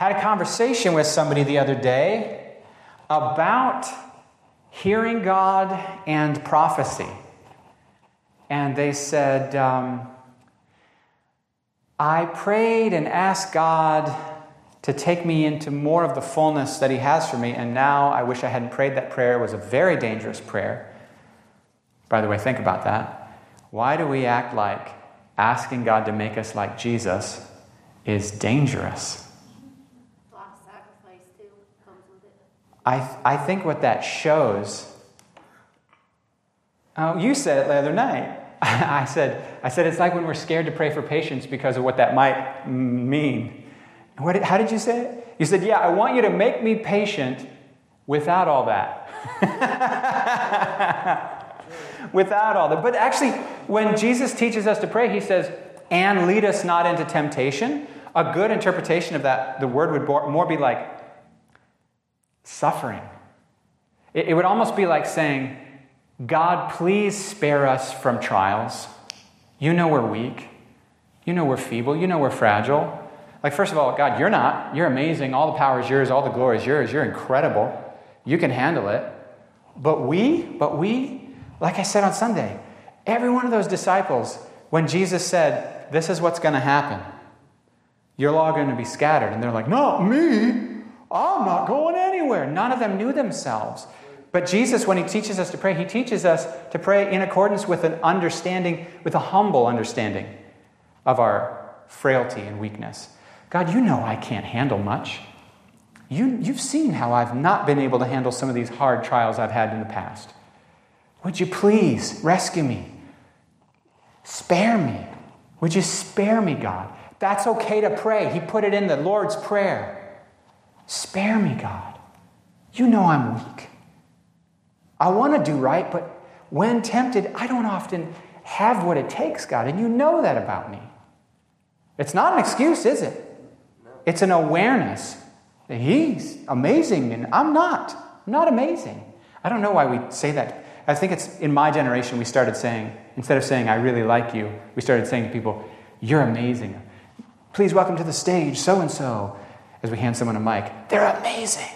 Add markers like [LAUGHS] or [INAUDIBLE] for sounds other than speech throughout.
had a conversation with somebody the other day about hearing God and prophecy. And they said, um, I prayed and asked God to take me into more of the fullness that He has for me, and now I wish I hadn't prayed that prayer. It was a very dangerous prayer. By the way, think about that. Why do we act like asking God to make us like Jesus is dangerous? I, I think what that shows. Oh, you said it the other night. [LAUGHS] I said, I said it's like when we're scared to pray for patience because of what that might mean. What, how did you say it? You said, Yeah, I want you to make me patient without all that. [LAUGHS] without all that. But actually, when Jesus teaches us to pray, he says, And lead us not into temptation. A good interpretation of that, the word would more be like suffering. It, it would almost be like saying, God, please spare us from trials. You know we're weak. You know we're feeble. You know we're fragile. Like, first of all, God, you're not. You're amazing. All the power is yours. All the glory is yours. You're incredible. You can handle it. But we, but we, like I said on Sunday, every one of those disciples, when Jesus said, This is what's going to happen, you're all going to be scattered. And they're like, Not me. I'm not going anywhere. None of them knew themselves. But Jesus, when he teaches us to pray, he teaches us to pray in accordance with an understanding, with a humble understanding of our frailty and weakness. God, you know I can't handle much. You, you've seen how I've not been able to handle some of these hard trials I've had in the past. Would you please rescue me? Spare me. Would you spare me, God? That's okay to pray. He put it in the Lord's Prayer. Spare me, God. You know I'm weak. I want to do right, but when tempted, I don't often have what it takes, God, and you know that about me. It's not an excuse, is it? It's an awareness that He's amazing and I'm not. I'm not amazing. I don't know why we say that. I think it's in my generation we started saying, instead of saying, I really like you, we started saying to people, You're amazing. Please welcome to the stage so and so as we hand someone a mic. They're amazing.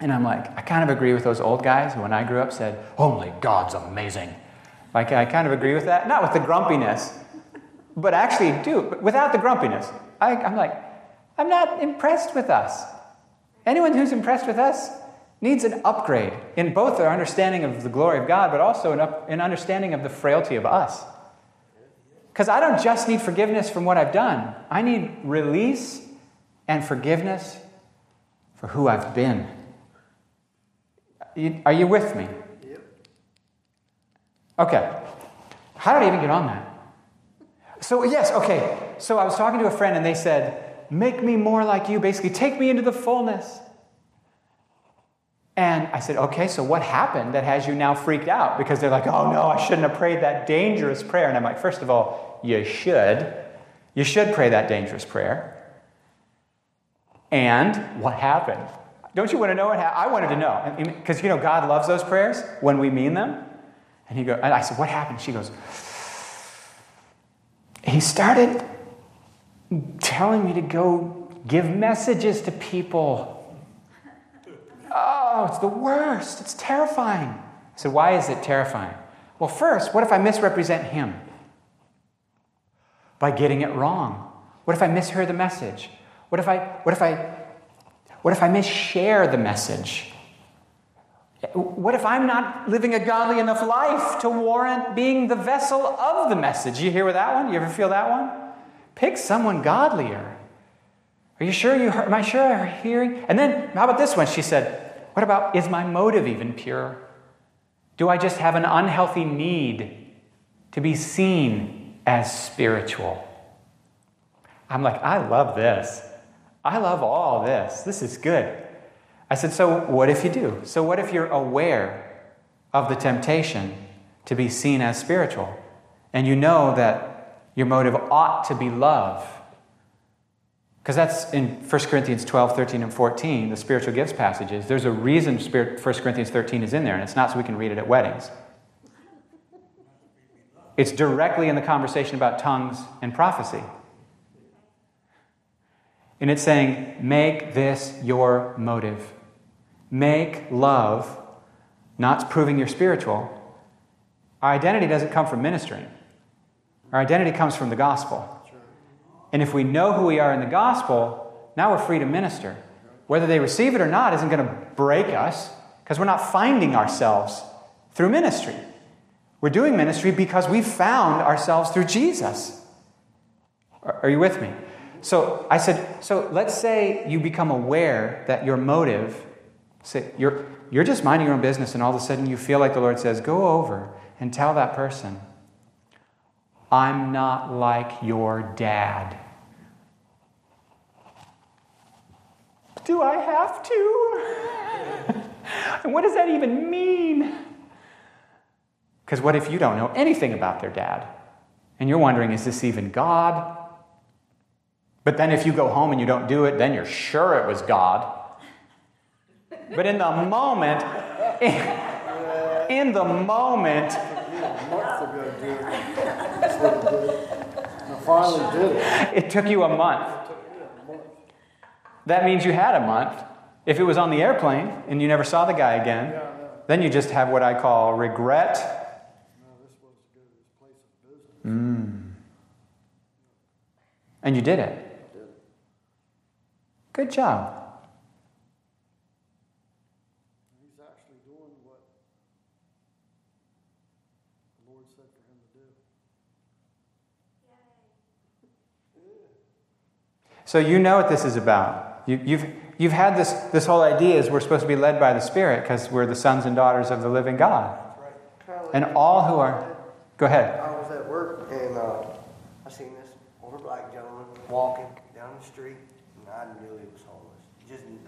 And I'm like, I kind of agree with those old guys who, when I grew up, said, Only God's amazing. Like, I kind of agree with that. Not with the grumpiness, but actually do. Without the grumpiness. I, I'm like, I'm not impressed with us. Anyone who's impressed with us needs an upgrade in both their understanding of the glory of God, but also an, up, an understanding of the frailty of us. Because I don't just need forgiveness from what I've done, I need release and forgiveness for who I've been. Are you with me? Yep. Okay. How did I even get on that? So, yes, okay. So I was talking to a friend and they said, Make me more like you. Basically, take me into the fullness. And I said, Okay, so what happened that has you now freaked out? Because they're like, Oh no, I shouldn't have prayed that dangerous prayer. And I'm like, First of all, you should. You should pray that dangerous prayer. And what happened? Don't you want to know what happened? I wanted to know. Because, you know, God loves those prayers when we mean them. And he go, and I said, What happened? She goes, He started telling me to go give messages to people. Oh, it's the worst. It's terrifying. I said, Why is it terrifying? Well, first, what if I misrepresent him by getting it wrong? What if I misheard the message? What if I, what if I, what if I misshare the message? What if I'm not living a godly enough life to warrant being the vessel of the message? You hear with that one? You ever feel that one? Pick someone godlier. Are you sure you heard, am I sure I'm hearing? And then how about this one? She said, What about is my motive even pure? Do I just have an unhealthy need to be seen as spiritual? I'm like, I love this. I love all this. This is good. I said, So what if you do? So what if you're aware of the temptation to be seen as spiritual? And you know that your motive ought to be love. Because that's in 1 Corinthians 12, 13, and 14, the spiritual gifts passages. There's a reason 1 Corinthians 13 is in there, and it's not so we can read it at weddings. It's directly in the conversation about tongues and prophecy. And it's saying, make this your motive. Make love, not proving you're spiritual. Our identity doesn't come from ministering, our identity comes from the gospel. And if we know who we are in the gospel, now we're free to minister. Whether they receive it or not isn't going to break us because we're not finding ourselves through ministry. We're doing ministry because we found ourselves through Jesus. Are you with me? So I said, so let's say you become aware that your motive, say you're, you're just minding your own business, and all of a sudden you feel like the Lord says, go over and tell that person, I'm not like your dad. Do I have to? and [LAUGHS] what does that even mean? Because what if you don't know anything about their dad? And you're wondering, is this even God? But then if you go home and you don't do it, then you're sure it was God. But in the moment, in, [LAUGHS] in the moment, it. It took you a month. That means you had a month. If it was on the airplane and you never saw the guy again, then you just have what I call regret. Mm. And you did it. Good job. He's actually doing what the Lord said for him to do. So you know what this is about. You, you've, you've had this, this whole idea is we're supposed to be led by the Spirit because we're the sons and daughters of the living God. And all who are. Go ahead. I was at work and uh, I seen this older black gentleman walking down the street, and I knew he was homeless. Just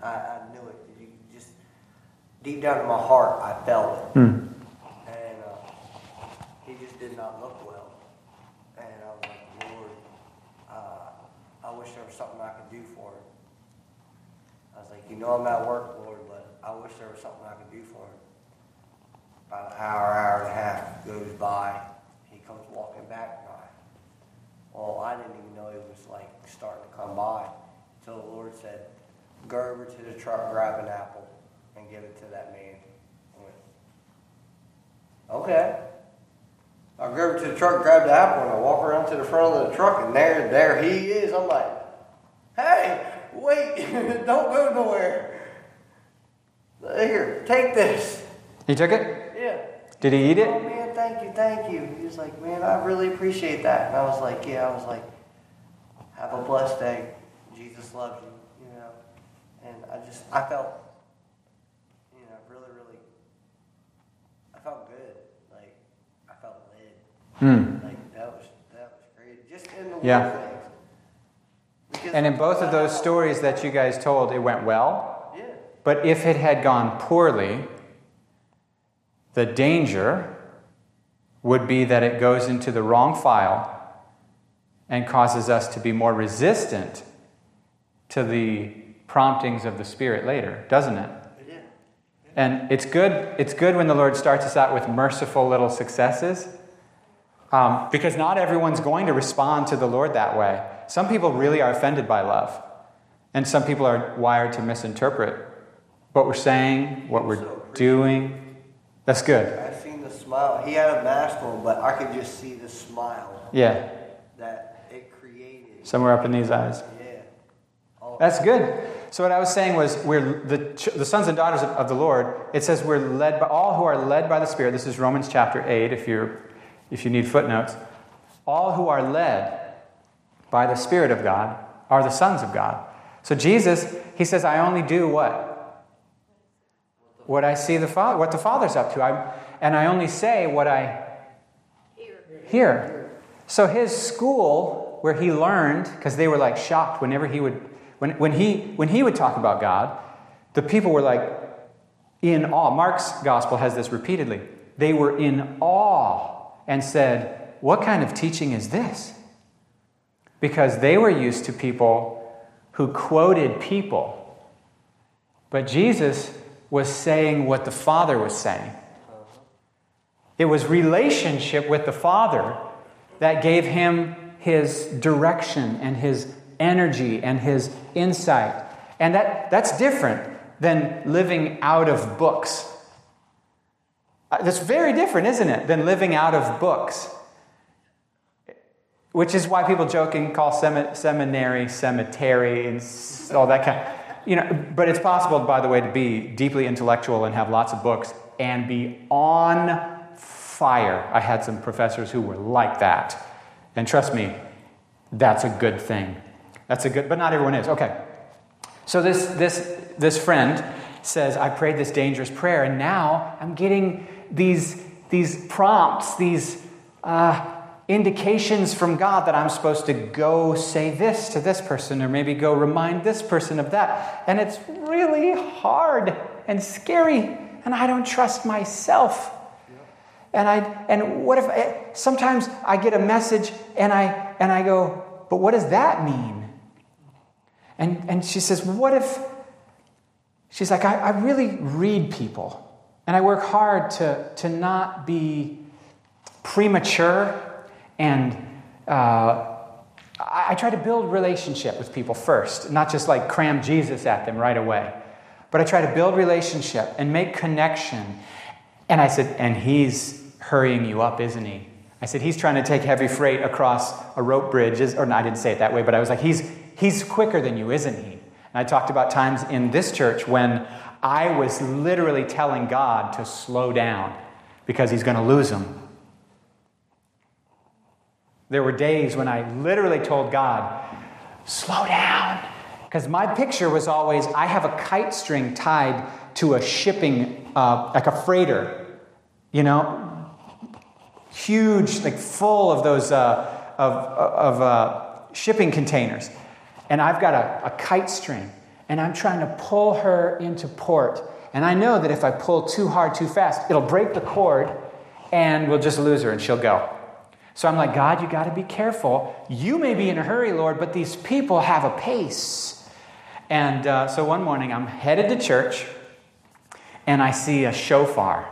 I, I knew it. You just deep down in my heart, I felt it. Hmm. And uh, he just did not look well. And I was like, Lord, uh, I wish there was something I could do for him. I was like, you know, I'm at work, Lord, but I wish there was something I could do for him. About an hour, hour and a half goes by. He comes walking back by. Well, I didn't even know he was like starting to come by until the Lord said, Go over to the truck, grab an apple, and give it to that man. Went, Okay. I go over to the truck, grab the apple, and I walk around to the front of the truck, and there, there he is. I'm like, Hey, wait, [LAUGHS] don't go nowhere. Here, take this. He took it? Yeah. Did he eat it? Oh man, thank you, thank you. He was like, man, I really appreciate that. And I was like, yeah, I was like, have a blessed day. Jesus loves you. And I just, I felt, you know, really, really, I felt good. Like, I felt led. Hmm. Like that was that was great. Just in the Yeah. And in both of those stories that you guys told, it went well. Yeah. But if it had gone poorly, the danger would be that it goes into the wrong file and causes us to be more resistant to the promptings of the Spirit later, doesn't it? And it's good, it's good when the Lord starts us out with merciful little successes. Um, because not everyone's going to respond to the Lord that way. Some people really are offended by love. And some people are wired to misinterpret what we're saying, what we're doing. That's good. I've seen the smile. He had a mask on, but I could just see the smile Yeah. that it created. Somewhere up in these eyes. Yeah. Oh, That's good. So what I was saying was, we're the, the sons and daughters of, of the Lord. It says we're led by all who are led by the Spirit. This is Romans chapter eight. If you're, if you need footnotes, all who are led by the Spirit of God are the sons of God. So Jesus, he says, I only do what what I see the Father, what the Father's up to. I, and I only say what I hear. So his school, where he learned, because they were like shocked whenever he would, when, when, he, when he would talk about God, the people were like in awe. Mark's gospel has this repeatedly. They were in awe and said, What kind of teaching is this? Because they were used to people who quoted people. But Jesus was saying what the Father was saying. It was relationship with the Father that gave him his direction and his energy and his insight. And that, that's different than living out of books. Uh, That's very different, isn't it, than living out of books? Which is why people joking call semi- seminary cemetery and all that kind. You know, but it's possible, by the way, to be deeply intellectual and have lots of books and be on fire. I had some professors who were like that, and trust me, that's a good thing. That's a good, but not everyone is. Okay. So this this this friend says, I prayed this dangerous prayer, and now I'm getting these these prompts, these uh, indications from God that I'm supposed to go say this to this person, or maybe go remind this person of that. And it's really hard and scary, and I don't trust myself. And I and what if eh, sometimes I get a message and I and I go, but what does that mean? And and she says, what if she's like, I, I really read people and I work hard to to not be premature and uh, I, I try to build relationship with people first, not just like cram Jesus at them right away. But I try to build relationship and make connection. And I said, and he's hurrying you up, isn't he? I said, he's trying to take heavy freight across a rope bridge. Or no, I didn't say it that way, but I was like, he's, he's quicker than you, isn't he? And I talked about times in this church when I was literally telling God to slow down because he's going to lose him. There were days when I literally told God, slow down. Because my picture was always I have a kite string tied to a shipping, uh, like a freighter, you know, huge, like full of those uh, of, of uh, shipping containers. And I've got a, a kite string, and I'm trying to pull her into port. And I know that if I pull too hard, too fast, it'll break the cord, and we'll just lose her, and she'll go. So I'm like, God, you got to be careful. You may be in a hurry, Lord, but these people have a pace. And uh, so one morning, I'm headed to church, and I see a shofar.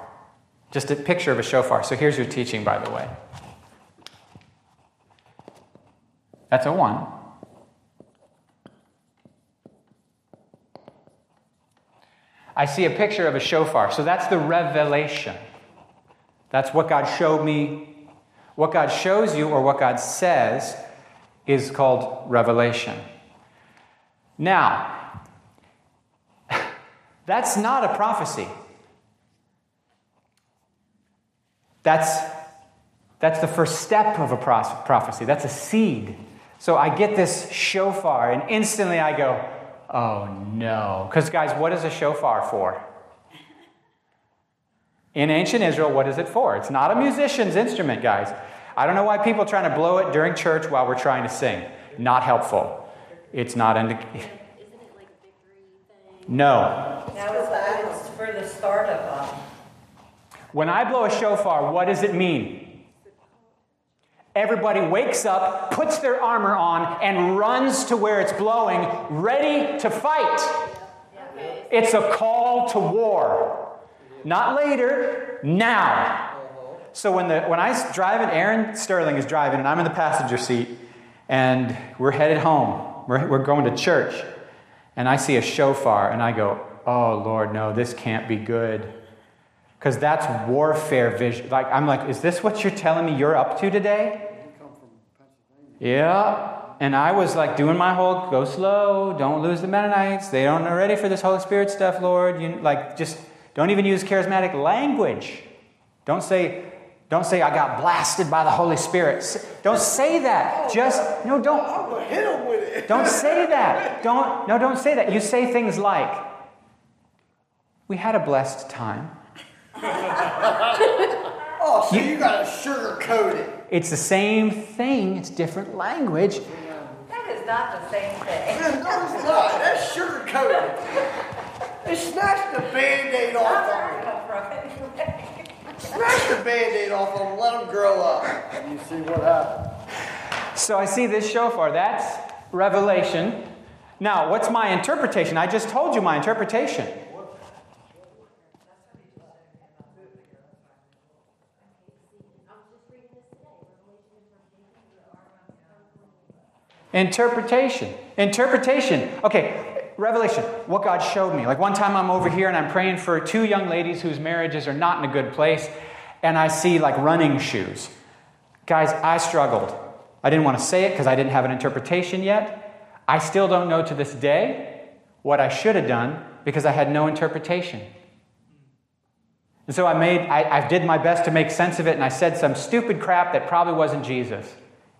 Just a picture of a shofar. So here's your teaching, by the way. That's a one. I see a picture of a shofar. So that's the revelation. That's what God showed me. What God shows you or what God says is called revelation. Now, [LAUGHS] that's not a prophecy. That's, that's the first step of a prophecy. That's a seed. So I get this shofar, and instantly I go, oh no. Because, guys, what is a shofar for? In ancient Israel, what is it for? It's not a musician's instrument, guys. I don't know why people are trying to blow it during church while we're trying to sing. Not helpful. It's not indi- Isn't it like a thing? No. Now it's, it's for the start of, um, When I blow a shofar, what does it mean? Everybody wakes up, puts their armor on, and runs to where it's blowing, ready to fight. It's a call to war. Not later, now. So when, the, when I drive driving, Aaron Sterling is driving, and I'm in the passenger seat, and we're headed home. We're, we're going to church. And I see a shofar, and I go, oh, Lord, no, this can't be good. Because that's warfare vision. Like, I'm like, is this what you're telling me you're up to today? You come from Pennsylvania. Yeah. And I was like doing my whole go slow, don't lose the Mennonites. They don't are ready for this Holy Spirit stuff, Lord. You like just don't even use charismatic language. Don't say, don't say I got blasted by the Holy Spirit. Don't say that. Just no, don't I'm gonna hit him with it. don't say [LAUGHS] that. Don't no, don't say that. You say things like, "We had a blessed time." [LAUGHS] Oh, so you gotta sugarcoat it. It's the same thing. It's different language. that is not the same thing. Man, no, it's not. That's sugarcoated. They snatched the band-aid off of him. Snatch the band-aid off of him. Let them grow up. And you see what happened. So I see this shofar. That's revelation. Now, what's my interpretation? I just told you my interpretation. Interpretation. Interpretation. Okay, revelation. What God showed me. Like one time I'm over here and I'm praying for two young ladies whose marriages are not in a good place, and I see like running shoes. Guys, I struggled. I didn't want to say it because I didn't have an interpretation yet. I still don't know to this day what I should have done because I had no interpretation. And so I made, I, I, did my best to make sense of it, and I said some stupid crap that probably wasn't Jesus.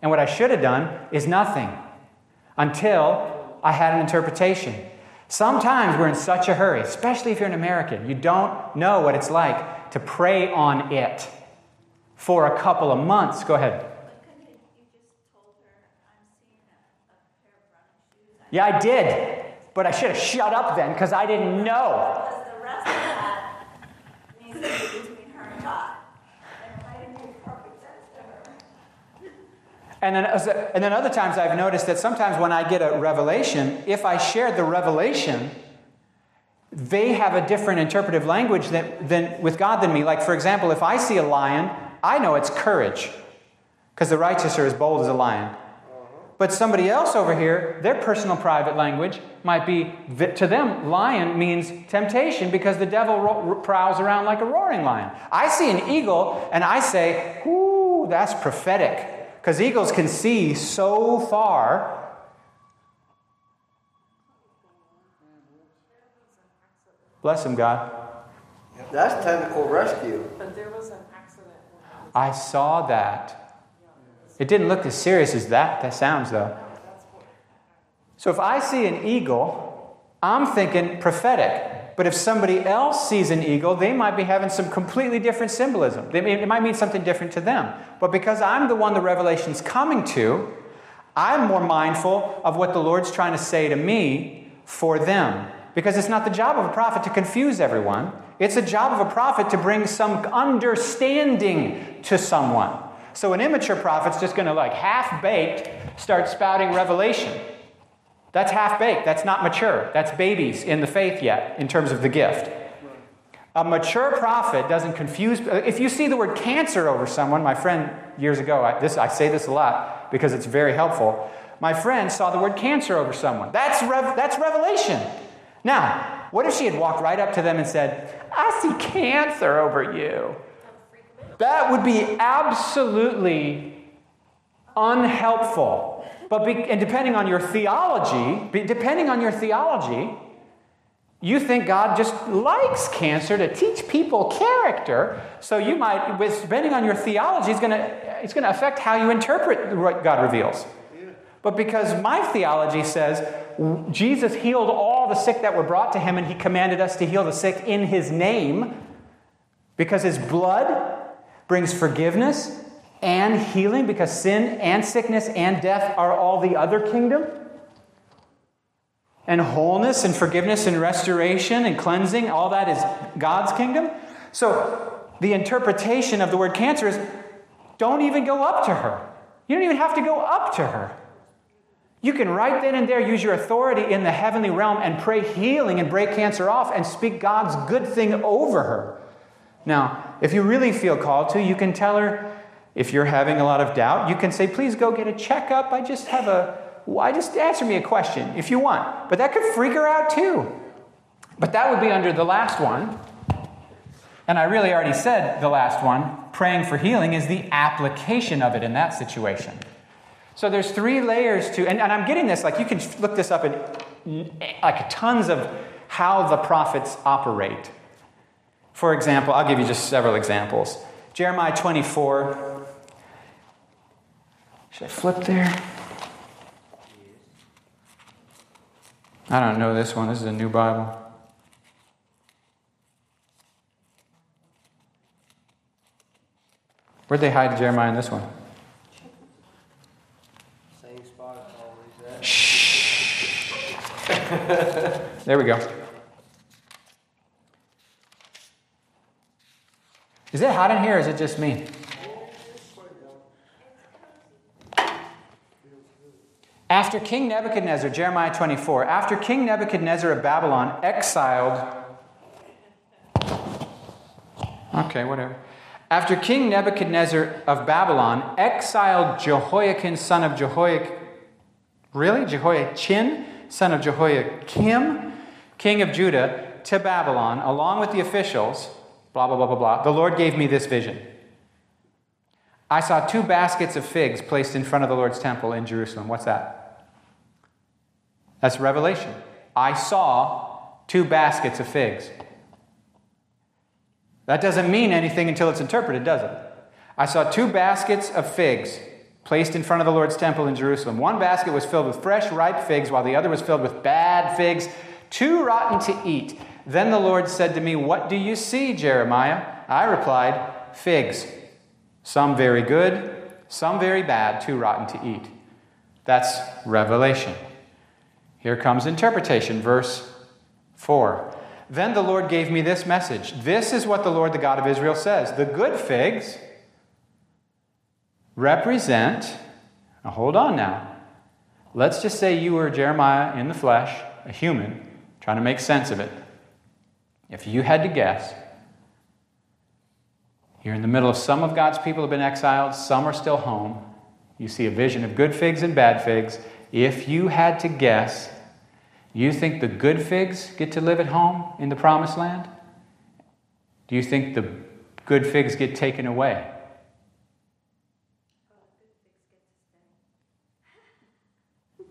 And what I should have done is nothing until I had an interpretation. Sometimes we're in such a hurry, especially if you're an American, you don't know what it's like to pray on it for a couple of months. Go ahead. Yeah, I did. But I should have shut up then because I didn't know. Because the rest of that needs to be between her and God. And if I didn't make perfect sense to her. And then, and then other times I've noticed that sometimes when I get a revelation, if I share the revelation, they have a different interpretive language than, than with God than me. Like, for example, if I see a lion, I know it's courage because the righteous are as bold as a lion. But somebody else over here, their personal private language might be to them, lion means temptation because the devil ro- prowls around like a roaring lion. I see an eagle and I say, Ooh, that's prophetic because eagles can see so far. Bless him, God. That's technical rescue. But there was an accident. I saw that. It didn't look as serious as that, that sounds, though. So if I see an eagle, I'm thinking prophetic. But if somebody else sees an eagle, they might be having some completely different symbolism. It might mean something different to them. But because I'm the one the revelation's coming to, I'm more mindful of what the Lord's trying to say to me for them. Because it's not the job of a prophet to confuse everyone, it's a job of a prophet to bring some understanding to someone. So an immature prophet's just going to, like, half baked, start spouting revelation. That's half baked. That's not mature. That's babies in the faith yet, in terms of the gift. A mature prophet doesn't confuse. If you see the word cancer over someone, my friend years ago, I, this, I say this a lot because it's very helpful. My friend saw the word cancer over someone. That's, rev, that's revelation. Now, what if she had walked right up to them and said, I see cancer over you? That would be absolutely unhelpful. But be, and depending on your theology, depending on your theology, you think God just likes cancer to teach people character. So you might, with depending on your theology, it's going to it's going to affect how you interpret what God reveals. But because my theology says Jesus healed all the sick that were brought to him, and he commanded us to heal the sick in his name, because his blood brings forgiveness and healing because sin and sickness and death are all the other kingdom. And wholeness and forgiveness and restoration and cleansing, all that is God's kingdom. So the interpretation of the word cancer is don't even go up to her. You don't even have to go up to her. You can right then and there use your authority in the heavenly realm and pray healing and break cancer off and speak God's good thing over her. Now, if you really feel called to, you can tell her, if you're having a lot of doubt, you can say, please go get a checkup. I just have a, why just answer me a question if you want. But that could freak her out too. But that would be under the last one. And I really already said the last one praying for healing is the application of it in that situation. So there's three layers to, and, and I'm getting this, like you can look this up in like tons of how the prophets operate. For example, I'll give you just several examples. Jeremiah 24. Should I flip there? I don't know this one. This is a new Bible. Where'd they hide Jeremiah in this one? Same spot always at. Shh. there we go. Is it hot in here or is it just me? After King Nebuchadnezzar, Jeremiah 24, after King Nebuchadnezzar of Babylon exiled. Okay, whatever. After King Nebuchadnezzar of Babylon exiled Jehoiakim, son of Jehoiakim, Really? Jehoiachin, son of Jehoiakim, king of Judah, to Babylon, along with the officials, blah, blah, blah, blah, blah. The Lord gave me this vision. I saw two baskets of figs placed in front of the Lord's temple in Jerusalem. What's that? That's Revelation. I saw two baskets of figs. That doesn't mean anything until it's interpreted, does it? I saw two baskets of figs placed in front of the Lord's temple in Jerusalem. One basket was filled with fresh, ripe figs, while the other was filled with bad figs, too rotten to eat. Then the Lord said to me, What do you see, Jeremiah? I replied, Figs. Some very good, some very bad, too rotten to eat. That's revelation. Here comes interpretation, verse 4. Then the Lord gave me this message. This is what the Lord, the God of Israel, says The good figs represent, now hold on now. Let's just say you were Jeremiah in the flesh, a human, trying to make sense of it. If you had to guess, you're in the middle of some of God's people have been exiled, some are still home. You see a vision of good figs and bad figs. If you had to guess, you think the good figs get to live at home in the promised land? Do you think the good figs get taken away?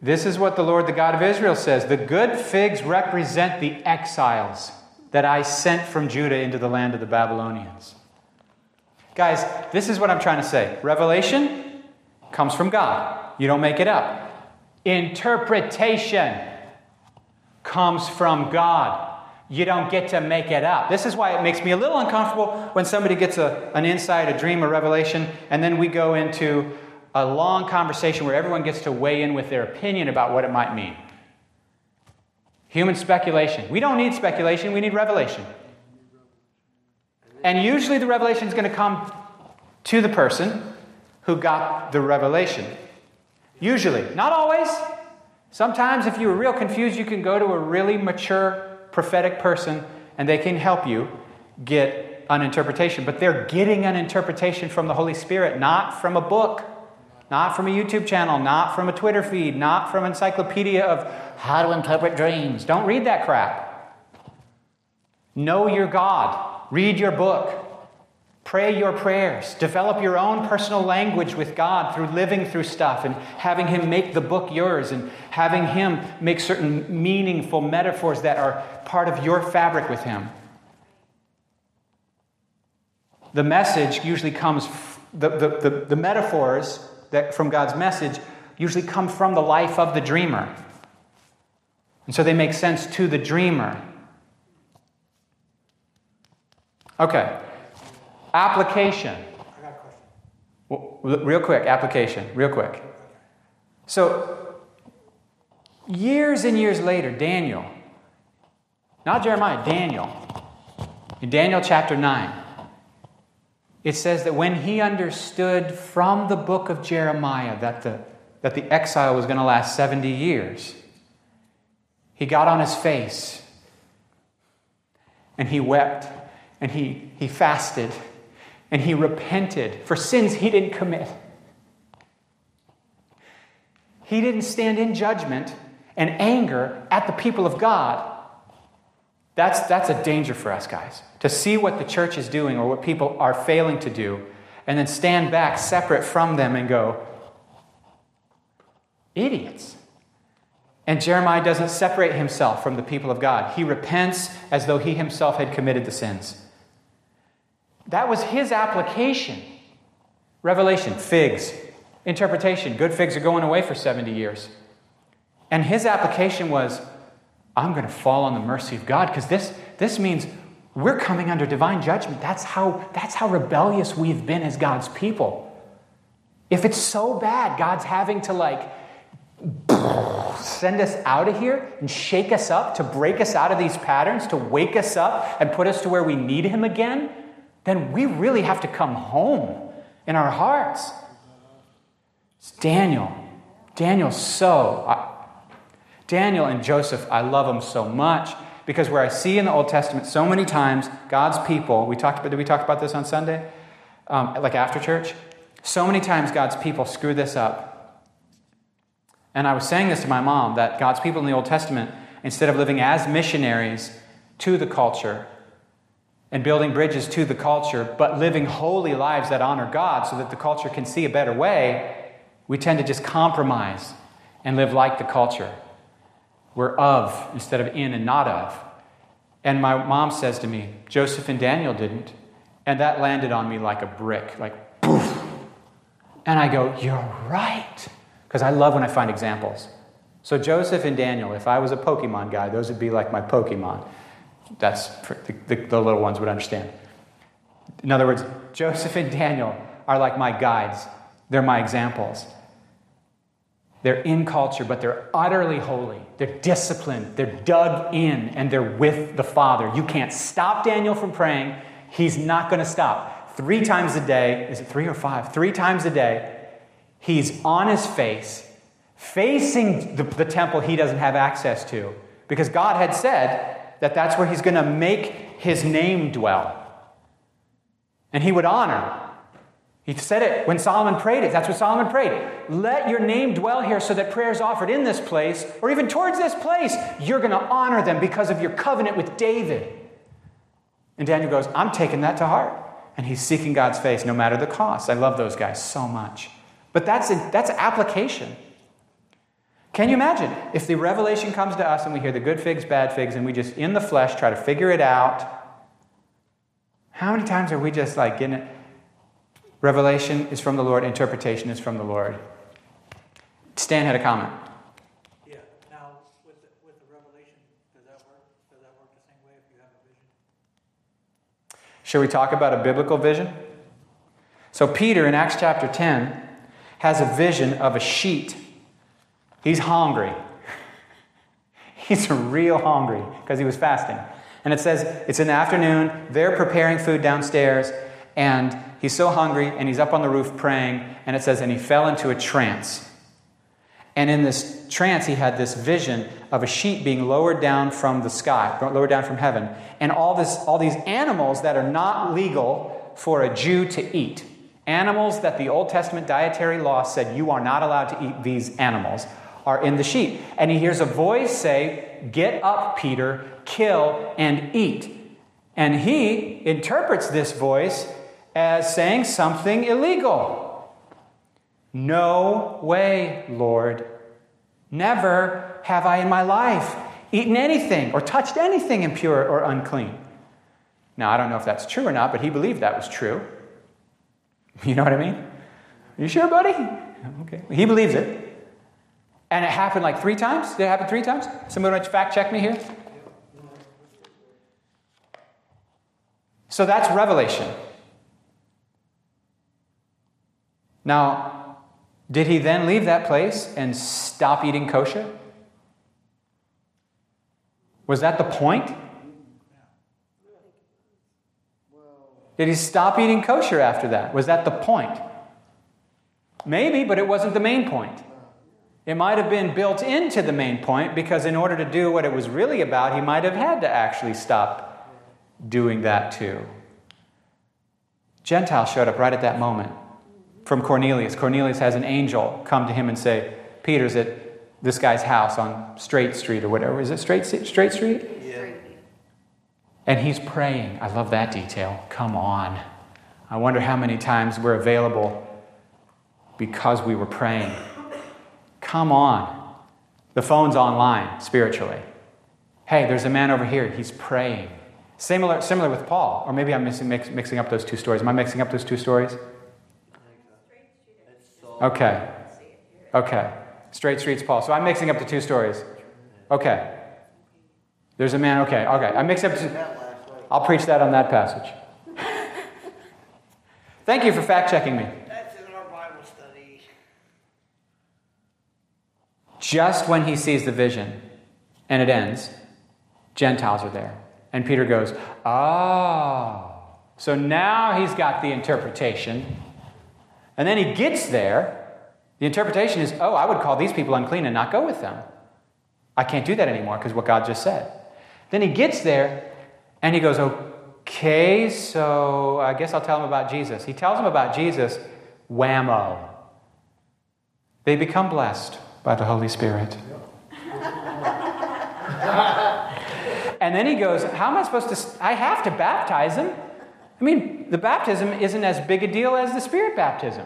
This is what the Lord, the God of Israel, says The good figs represent the exiles that I sent from Judah into the land of the Babylonians. Guys, this is what I'm trying to say. Revelation comes from God, you don't make it up. Interpretation comes from God. You don't get to make it up. This is why it makes me a little uncomfortable when somebody gets a, an insight, a dream, a revelation, and then we go into a long conversation where everyone gets to weigh in with their opinion about what it might mean. Human speculation. We don't need speculation, we need revelation. And usually the revelation is going to come to the person who got the revelation. Usually. Not always. Sometimes, if you were real confused, you can go to a really mature prophetic person and they can help you get an interpretation. But they're getting an interpretation from the Holy Spirit, not from a book, not from a YouTube channel, not from a Twitter feed, not from encyclopedia of how to interpret dreams. Don't read that crap. Know your God. Read your book. Pray your prayers. Develop your own personal language with God through living through stuff and having Him make the book yours and having Him make certain meaningful metaphors that are part of your fabric with Him. The message usually comes, the, the, the, the metaphors that from God's message usually come from the life of the dreamer. And so they make sense to the dreamer. Okay. Application. I got a question. Well, real quick, application, real quick. So, years and years later, Daniel, not Jeremiah, Daniel, in Daniel chapter 9, it says that when he understood from the book of Jeremiah that the, that the exile was going to last 70 years, he got on his face and he wept and he, he fasted and he repented for sins he didn't commit. He didn't stand in judgment and anger at the people of God. That's, that's a danger for us, guys. To see what the church is doing or what people are failing to do, and then stand back separate from them and go, idiots. And Jeremiah doesn't separate himself from the people of God. He repents as though he himself had committed the sins. That was his application. Revelation, figs. Interpretation, good figs are going away for 70 years. And his application was, I'm going to fall on the mercy of God because this, this means we're coming under divine judgment. That's how, that's how rebellious we've been as God's people. If it's so bad, God's having to like send us out of here and shake us up to break us out of these patterns, to wake us up and put us to where we need Him again, then we really have to come home in our hearts. It's Daniel. Daniel's so. Uh, Daniel and Joseph, I love them so much because where I see in the Old Testament so many times God's people, we talked about, did we talk about this on Sunday? Um, like after church? So many times God's people screw this up. And I was saying this to my mom that God's people in the Old Testament, instead of living as missionaries to the culture and building bridges to the culture, but living holy lives that honor God so that the culture can see a better way, we tend to just compromise and live like the culture. We're of instead of in and not of. And my mom says to me, Joseph and Daniel didn't. And that landed on me like a brick, like poof. And I go, You're right. Because I love when I find examples. So, Joseph and Daniel, if I was a Pokemon guy, those would be like my Pokemon. That's the, the little ones would understand. In other words, Joseph and Daniel are like my guides, they're my examples. They're in culture, but they're utterly holy. They're disciplined. They're dug in, and they're with the Father. You can't stop Daniel from praying. He's not going to stop. Three times a day, is it three or five? Three times a day, he's on his face, facing the, the temple he doesn't have access to, because God had said that that's where he's going to make his name dwell. And he would honor he said it when Solomon prayed it. That's what Solomon prayed. Let your name dwell here so that prayers offered in this place, or even towards this place, you're going to honor them because of your covenant with David. And Daniel goes, I'm taking that to heart. And he's seeking God's face no matter the cost. I love those guys so much. But that's, that's application. Can you imagine if the revelation comes to us and we hear the good figs, bad figs, and we just in the flesh try to figure it out? How many times are we just like getting it? Revelation is from the Lord, interpretation is from the Lord. Stan had a comment. Yeah, now with the, with the revelation, does that work? Does that work the same way if you have a vision? Shall we talk about a biblical vision? So, Peter in Acts chapter 10 has a vision of a sheet. He's hungry. He's real hungry because he was fasting. And it says it's in the afternoon, they're preparing food downstairs, and he's so hungry and he's up on the roof praying, and it says, and he fell into a trance. And in this trance, he had this vision of a sheep being lowered down from the sky, lowered down from heaven, and all, this, all these animals that are not legal for a Jew to eat. Animals that the Old Testament dietary law said you are not allowed to eat these animals are in the sheep. And he hears a voice say, Get up, Peter, kill and eat. And he interprets this voice as saying something illegal. No way, Lord. Never have I in my life eaten anything or touched anything impure or unclean. Now, I don't know if that's true or not, but he believed that was true. [LAUGHS] You know what I mean? You sure, buddy? Okay. He believes it. And it happened like three times? Did it happen three times? Somebody want to fact check me here? So that's revelation. Now, did he then leave that place and stop eating kosher? Was that the point? Did he stop eating kosher after that? Was that the point? Maybe, but it wasn't the main point. It might have been built into the main point because, in order to do what it was really about, he might have had to actually stop doing that too. Gentile showed up right at that moment from Cornelius. Cornelius has an angel come to him and say, Peter's at this guy's house on Straight Street or whatever. Is it Straight, Straight Street? Yeah. And he's praying. I love that detail. Come on. I wonder how many times we're available because we were praying. Come on. The phone's online spiritually. Hey, there's a man over here. He's praying. Similar, similar with Paul. Or maybe I'm mixing, mix, mixing up those two stories. Am I mixing up those two stories? Okay. Okay. Straight Street's Paul. So I'm mixing up the two stories. Okay. There's a man. Okay. Okay. I mix up. I'll preach that on that passage. [LAUGHS] Thank you for fact checking me. That's in our Bible study. Just when he sees the vision and it ends, Gentiles are there. And Peter goes, Oh. So now he's got the interpretation. And then he gets there. The interpretation is, Oh, I would call these people unclean and not go with them. I can't do that anymore because what God just said. Then he gets there and he goes, Okay, so I guess I'll tell him about Jesus. He tells him about Jesus, whammo. They become blessed by the Holy Spirit. and then he goes, How am I supposed to? I have to baptize him. I mean, the baptism isn't as big a deal as the Spirit baptism.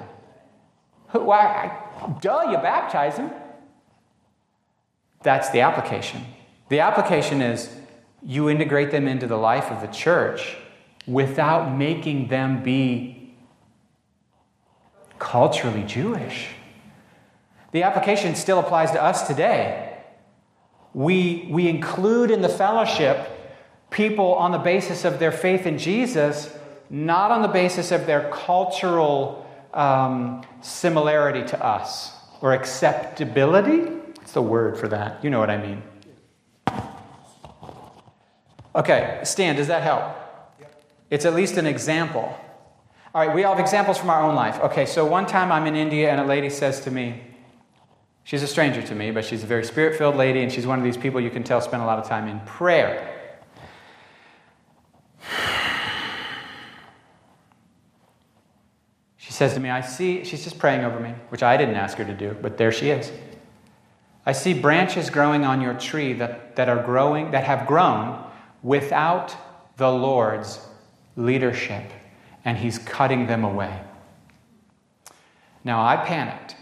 Why? Duh, you baptize him. That's the application. The application is you integrate them into the life of the church without making them be culturally Jewish. The application still applies to us today. We, we include in the fellowship people on the basis of their faith in Jesus, not on the basis of their cultural um, similarity to us or acceptability. It's the word for that? You know what I mean. Okay, Stan, does that help? It's at least an example. All right, we all have examples from our own life. Okay, so one time I'm in India and a lady says to me, she's a stranger to me, but she's a very spirit filled lady, and she's one of these people you can tell spend a lot of time in prayer. She says to me, I see, she's just praying over me, which I didn't ask her to do, but there she is. I see branches growing on your tree that, that are growing, that have grown without the Lord's leadership, and He's cutting them away. Now, I panicked.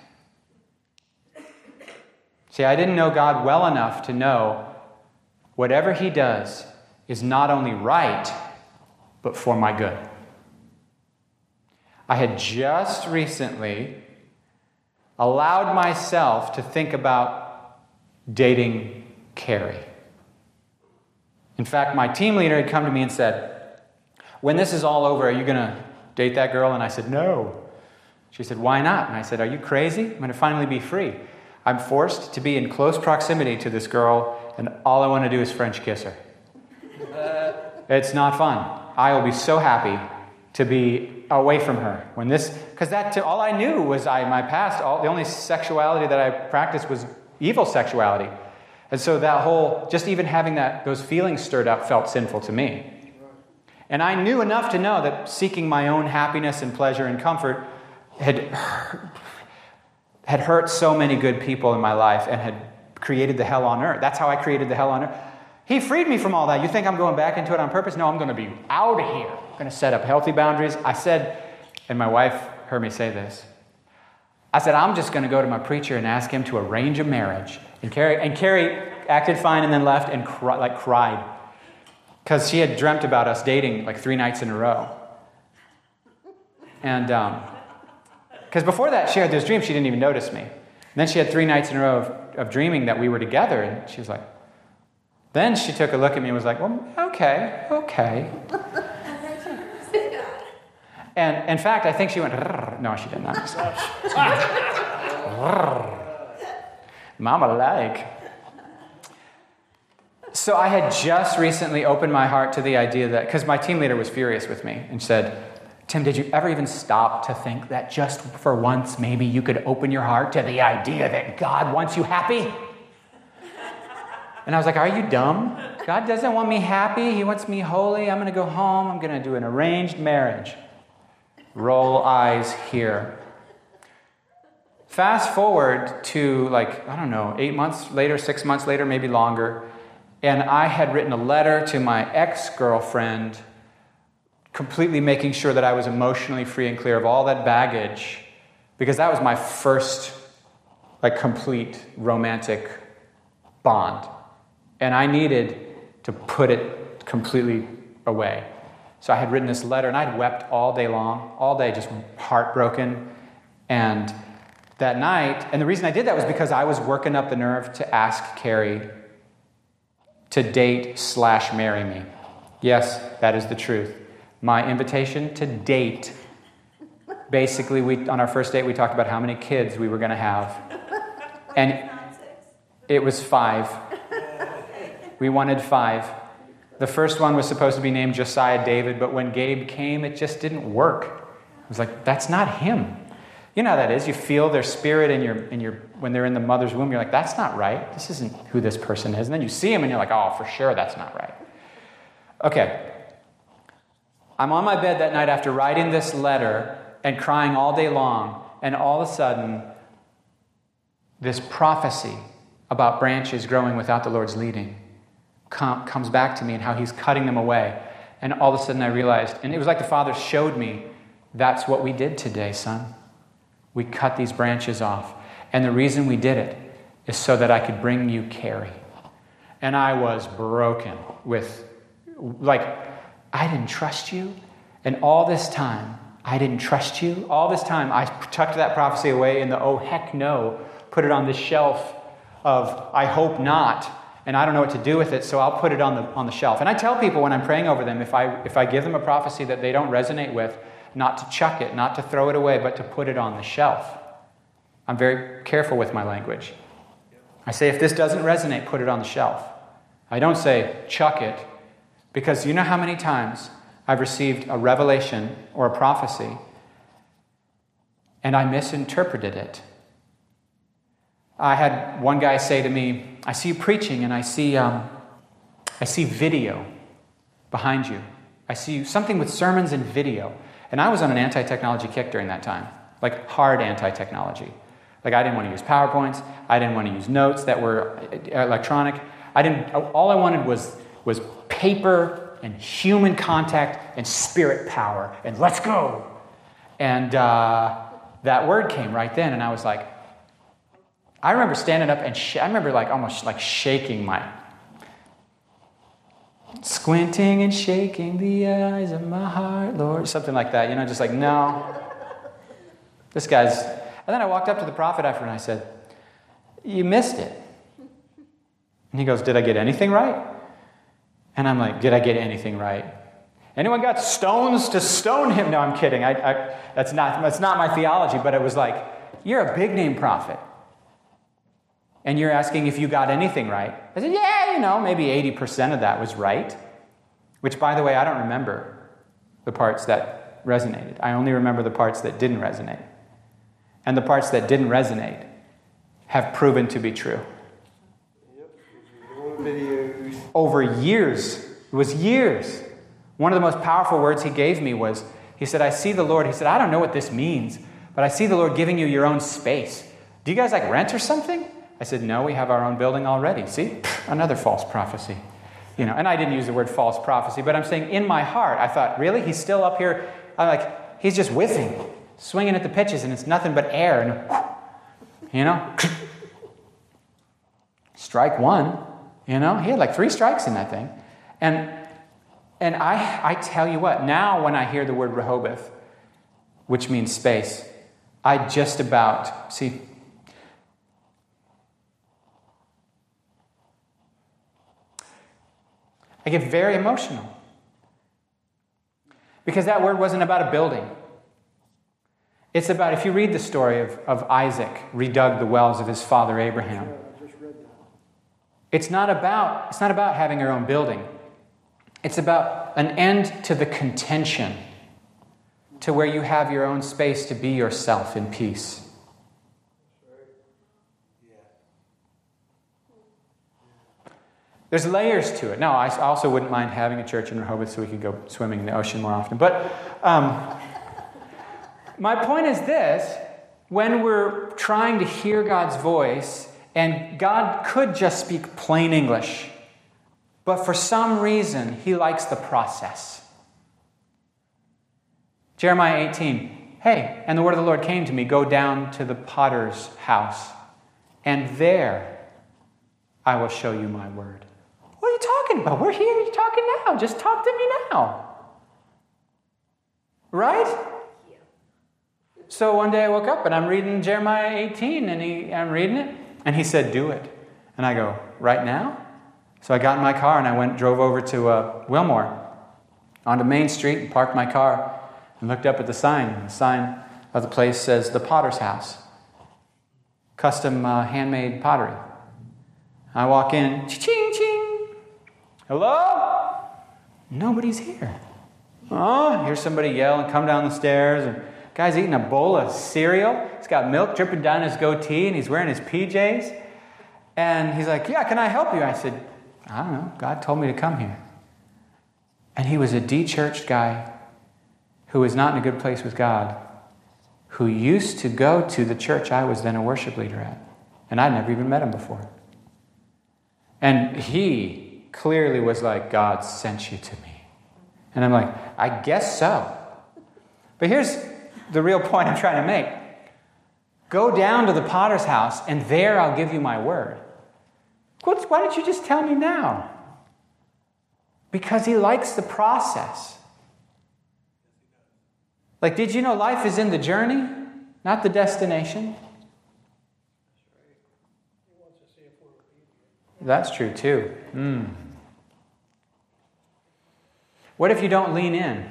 See, I didn't know God well enough to know whatever He does is not only right, but for my good. I had just recently allowed myself to think about dating Carrie. In fact, my team leader had come to me and said, When this is all over, are you going to date that girl? And I said, No. She said, Why not? And I said, Are you crazy? I'm going to finally be free. I'm forced to be in close proximity to this girl, and all I want to do is French kiss her. Uh. it's not fun. I will be so happy to be away from her when this, because that all I knew was I my past. All the only sexuality that I practiced was evil sexuality. And so that whole, just even having that, those feelings stirred up felt sinful to me. And I knew enough to know that seeking my own happiness and pleasure and comfort had, had hurt so many good people in my life and had created the hell on earth. That's how I created the hell on earth. He freed me from all that. You think I'm going back into it on purpose? No, I'm going to be out of here. I'm going to set up healthy boundaries. I said, and my wife heard me say this. I said, I'm just going to go to my preacher and ask him to arrange a marriage. And Carrie, and Carrie acted fine and then left and cry, like cried because she had dreamt about us dating like three nights in a row. And um, because before that, she had this dream, she didn't even notice me. And then she had three nights in a row of, of dreaming that we were together, and she was like, then she took a look at me and was like, well, okay, okay. and in fact, I think she went, no, she did not. [LAUGHS] Mama like. So I had just recently opened my heart to the idea that, because my team leader was furious with me and said, Tim, did you ever even stop to think that just for once maybe you could open your heart to the idea that God wants you happy? And I was like, Are you dumb? God doesn't want me happy. He wants me holy. I'm going to go home. I'm going to do an arranged marriage. Roll eyes here. Fast forward to like, I don't know, eight months later, six months later, maybe longer. And I had written a letter to my ex girlfriend, completely making sure that I was emotionally free and clear of all that baggage, because that was my first, like, complete romantic bond. And I needed to put it completely away. So I had written this letter, and I'd wept all day long, all day, just heartbroken. And that night, and the reason I did that was because I was working up the nerve to ask Carrie to date slash marry me. Yes, that is the truth. My invitation to date. Basically, we on our first date we talked about how many kids we were going to have, and it was five. We wanted five. The first one was supposed to be named Josiah David, but when Gabe came, it just didn't work. I was like, that's not him. You know how that is. You feel their spirit in your, in your, when they're in the mother's womb. You're like, that's not right. This isn't who this person is. And then you see them and you're like, oh, for sure that's not right. Okay. I'm on my bed that night after writing this letter and crying all day long. And all of a sudden, this prophecy about branches growing without the Lord's leading com- comes back to me and how He's cutting them away. And all of a sudden I realized, and it was like the Father showed me, that's what we did today, son. We cut these branches off. And the reason we did it is so that I could bring you Carrie. And I was broken with, like, I didn't trust you. And all this time, I didn't trust you. All this time, I tucked that prophecy away in the oh, heck no, put it on the shelf of I hope not. And I don't know what to do with it, so I'll put it on the, on the shelf. And I tell people when I'm praying over them, if I, if I give them a prophecy that they don't resonate with, not to chuck it, not to throw it away, but to put it on the shelf. I'm very careful with my language. I say, if this doesn't resonate, put it on the shelf. I don't say, chuck it, because you know how many times I've received a revelation or a prophecy and I misinterpreted it. I had one guy say to me, I see you preaching and I see, um, I see video behind you. I see something with sermons and video. And I was on an anti technology kick during that time, like hard anti technology. Like I didn't want to use PowerPoints, I didn't want to use notes that were electronic. I didn't, all I wanted was, was paper and human contact and spirit power and let's go. And uh, that word came right then, and I was like, I remember standing up and sh- I remember like almost like shaking my, squinting and shaking the eyes of my heart, Lord, something like that. You know, just like no, this guy's. And then I walked up to the prophet after and I said, "You missed it." And he goes, "Did I get anything right?" And I'm like, "Did I get anything right?" Anyone got stones to stone him? No, I'm kidding. I, I, that's, not, that's not my theology, but it was like, you're a big name prophet. And you're asking if you got anything right. I said, yeah, you know, maybe 80% of that was right. Which, by the way, I don't remember the parts that resonated. I only remember the parts that didn't resonate. And the parts that didn't resonate have proven to be true. Videos. Over years, it was years. One of the most powerful words he gave me was, he said, I see the Lord. He said, I don't know what this means, but I see the Lord giving you your own space. Do you guys like rent or something? I said, No, we have our own building already. See? Another false prophecy. You know, and I didn't use the word false prophecy, but I'm saying in my heart, I thought, really? He's still up here? I'm like, he's just whiffing, swinging at the pitches, and it's nothing but air. And, you know? [LAUGHS] Strike one. You know? He had like three strikes in that thing. And and I, I tell you what, now when I hear the word Rehoboth, which means space, I just about, see, I get very emotional. Because that word wasn't about a building. It's about, if you read the story of, of Isaac, redug the wells of his father Abraham, it's not about, it's not about having your own building. It's about an end to the contention, to where you have your own space to be yourself in peace. There's layers to it. Now, I also wouldn't mind having a church in Rehoboth so we could go swimming in the ocean more often. But um, my point is this when we're trying to hear God's voice, and God could just speak plain English, but for some reason, He likes the process. Jeremiah 18, hey, and the word of the Lord came to me go down to the potter's house, and there I will show you my word. What are you talking about? We're here. You're talking now. Just talk to me now. Right? So one day I woke up and I'm reading Jeremiah 18 and he, I'm reading it and he said, Do it. And I go, Right now? So I got in my car and I went, drove over to uh, Wilmore onto Main Street and parked my car and looked up at the sign. The sign of the place says the Potter's House, custom uh, handmade pottery. I walk in, ching ching. Hello? Nobody's here. Oh, hear somebody yell and come down the stairs, and guy's eating a bowl of cereal. He's got milk dripping down his goatee, and he's wearing his PJs. And he's like, "Yeah, can I help you?" I said, "I don't know. God told me to come here." And he was a de-churched guy who was not in a good place with God, who used to go to the church I was then a worship leader at. And I'd never even met him before. And he clearly was like, God sent you to me. And I'm like, I guess so. But here's the real point I'm trying to make go down to the potter's house, and there I'll give you my word. Why don't you just tell me now? Because he likes the process. Like, did you know life is in the journey, not the destination? That's true too. Mm. What if you don't lean in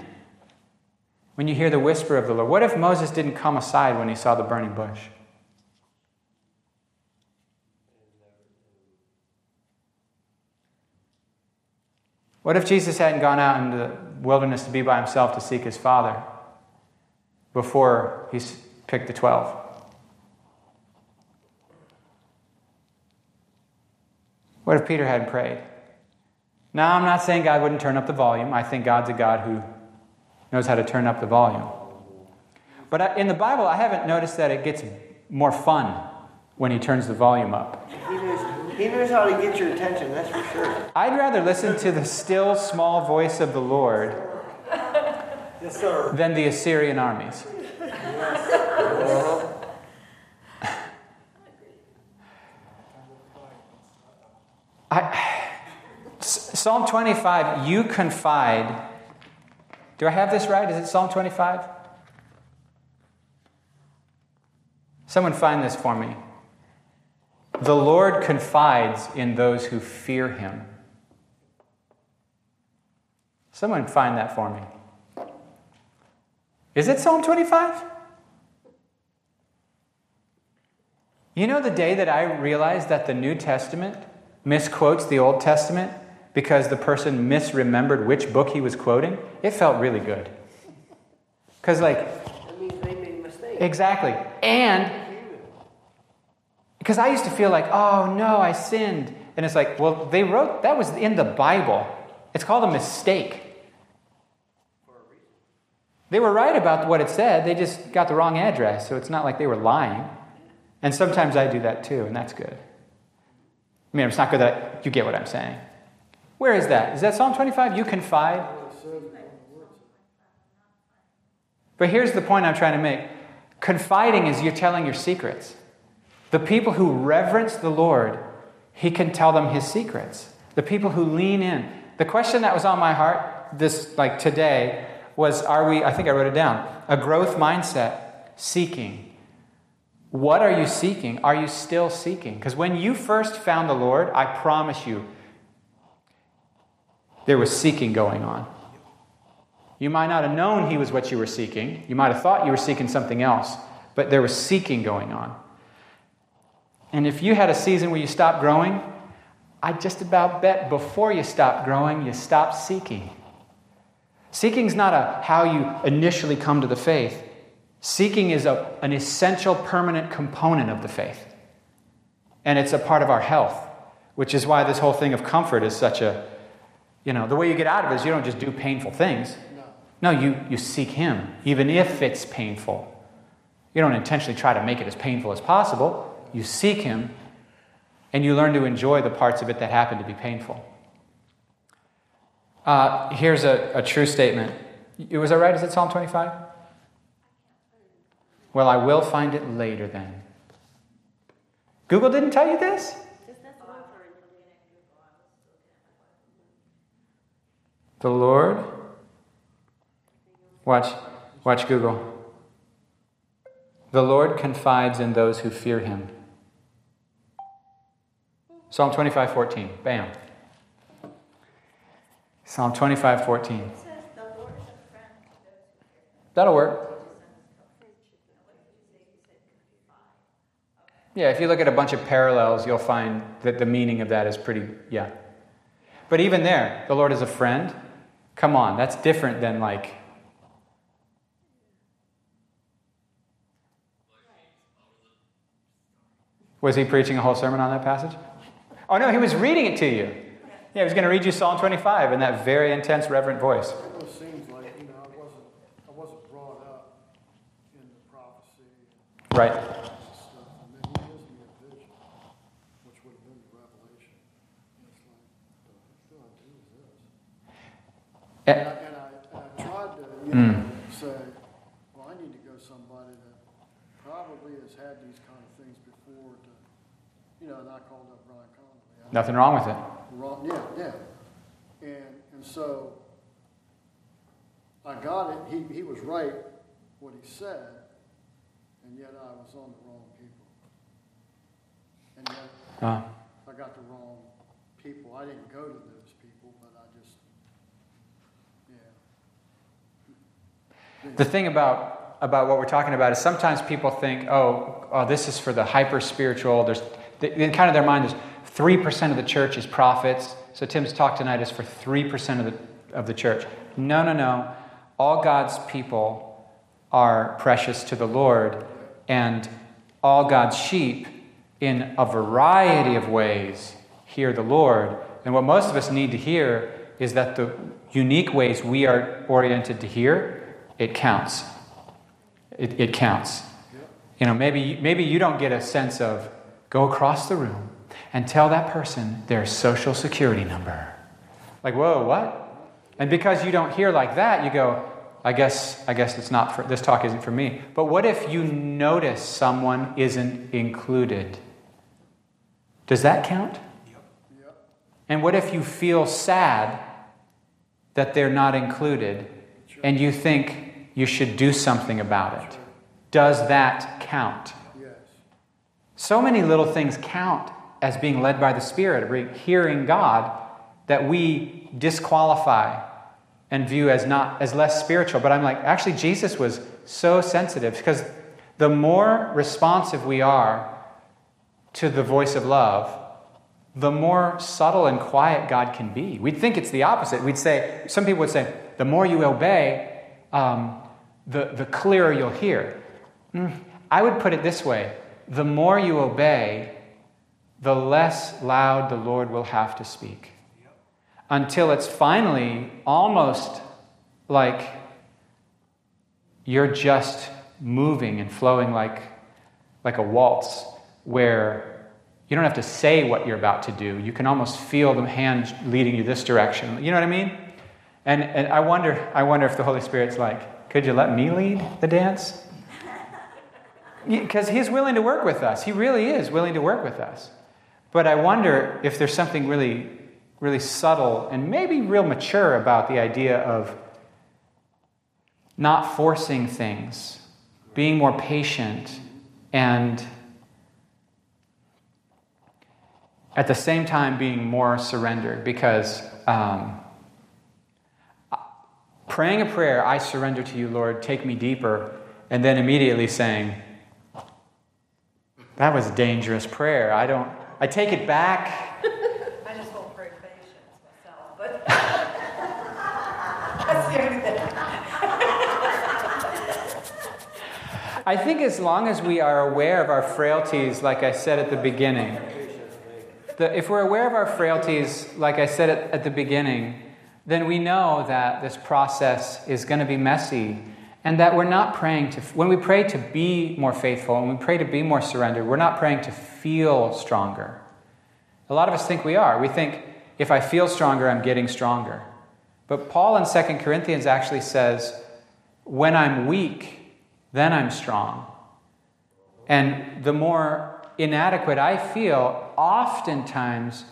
when you hear the whisper of the Lord? What if Moses didn't come aside when he saw the burning bush? What if Jesus hadn't gone out into the wilderness to be by himself to seek his Father before he picked the 12? What if Peter hadn't prayed? Now, I'm not saying God wouldn't turn up the volume. I think God's a God who knows how to turn up the volume. But in the Bible, I haven't noticed that it gets more fun when he turns the volume up. He knows, he knows how to get your attention, that's for sure. I'd rather listen to the still small voice of the Lord Yes, than the Assyrian armies. I, Psalm 25, you confide. Do I have this right? Is it Psalm 25? Someone find this for me. The Lord confides in those who fear him. Someone find that for me. Is it Psalm 25? You know the day that I realized that the New Testament misquotes the Old Testament because the person misremembered which book he was quoting? It felt really good. Because, like, That means they made a mistake. Exactly. And because I used to feel like, oh no, I sinned. And it's like, well, they wrote, that was in the Bible. It's called a mistake. They were right about what it said, they just got the wrong address. So it's not like they were lying. And sometimes I do that too, and that's good. I mean, it's not good that I, you get what I'm saying. Where is that? Is that Psalm 25? You confide. But here's the point I'm trying to make confiding is you're telling your secrets. The people who reverence the Lord, He can tell them His secrets. The people who lean in. The question that was on my heart this, like today, was are we, I think I wrote it down, a growth mindset, seeking. What are you seeking? Are you still seeking? Because when you first found the Lord, I promise you, there was seeking going on. You might not have known He was what you were seeking. You might have thought you were seeking something else, but there was seeking going on. And if you had a season where you stopped growing, I just about bet before you stopped growing, you stopped seeking. Seeking is not a how you initially come to the faith. Seeking is a, an essential, permanent component of the faith. And it's a part of our health, which is why this whole thing of comfort is such a, you know, the way you get out of it is you don't just do painful things. No, no you, you seek Him, even if it's painful. You don't intentionally try to make it as painful as possible. You seek Him, and you learn to enjoy the parts of it that happen to be painful. Uh, here's a, a true statement. Was I right? Is it Psalm 25? Well, I will find it later then. Google didn't tell you this? The Lord. Watch, watch Google. The Lord confides in those who fear him. Psalm 25, 14. Bam. Psalm 25, 14. It says the Lord is a friend to those who fear him. That'll work. Yeah, if you look at a bunch of parallels, you'll find that the meaning of that is pretty, yeah. But even there, the Lord is a friend. Come on, that's different than like. Was he preaching a whole sermon on that passage? Oh no, he was reading it to you. Yeah, he was going to read you Psalm 25 in that very intense, reverent voice. It almost seems like, you know, I wasn't, I wasn't brought up in the prophecy Right. and stuff, and then he gives me a vision. And I, and I, I tried to, you Mm. know, say, well, I need to go somebody that probably has had these kind of things before to, you know, and I called up Brian Conley. Nothing wrong with it. Wrong, yeah, yeah. And, and so I got it, he, he was right what he said, and yet I was on the wrong people. And yet Uh, I got the wrong people. I didn't go to those people, but I just, yeah. The thing about about what we're talking about is sometimes people think, oh, oh this is for the hyper spiritual. There's in kind of their mind, three percent of the church is prophets. So Tim's talk tonight is for three percent of the of the church. No, no, no. All God's people are precious to the Lord, and all God's sheep, in a variety of ways, hear the Lord. And what most of us need to hear is that the unique ways we are oriented to hear, it counts. It, it counts. You know, maybe, maybe you don't get a sense of go across the room and tell that person their social security number. Like, whoa, what? And because you don't hear like that, you go, I guess, I guess it's not for, this talk isn't for me. But what if you notice someone isn't included? Does that count? And what if you feel sad that they're not included and you think you should do something about it? Does that count? So many little things count as being led by the Spirit, hearing God, that we disqualify and view as not as less spiritual. But I'm like, actually, Jesus was so sensitive because the more responsive we are to the voice of love, the more subtle and quiet God can be. We'd think it's the opposite. We'd say, some people would say, the more you obey, um, the, the clearer you'll hear. Mm, I would put it this way the more you obey, the less loud the Lord will have to speak. Until it's finally almost like you're just moving and flowing like, like a waltz, where you don't have to say what you're about to do. You can almost feel the hand leading you this direction. You know what I mean? And, and I, wonder, I wonder if the Holy Spirit's like, could you let me lead the dance? Because He's willing to work with us. He really is willing to work with us. But I wonder if there's something really, really subtle and maybe real mature about the idea of not forcing things, being more patient, and at the same time being more surrendered. Because um, praying a prayer, I surrender to you, Lord, take me deeper, and then immediately saying, that was a dangerous prayer. I don't, I take it back. [LAUGHS] I just won't pray patience myself, but [LAUGHS] that's the only thing. I think as long as we are aware of our frailties, like I said at the beginning, the, if we're aware of our frailties, like I said at, at the beginning, then we know that this process is going to be messy and that we're not praying to, when we pray to be more faithful and we pray to be more surrendered, we're not praying to feel stronger. A lot of us think we are. We think, if I feel stronger, I'm getting stronger. But Paul in 2 Corinthians actually says, when I'm weak, then I'm strong. And the more inadequate I feel, oftentimes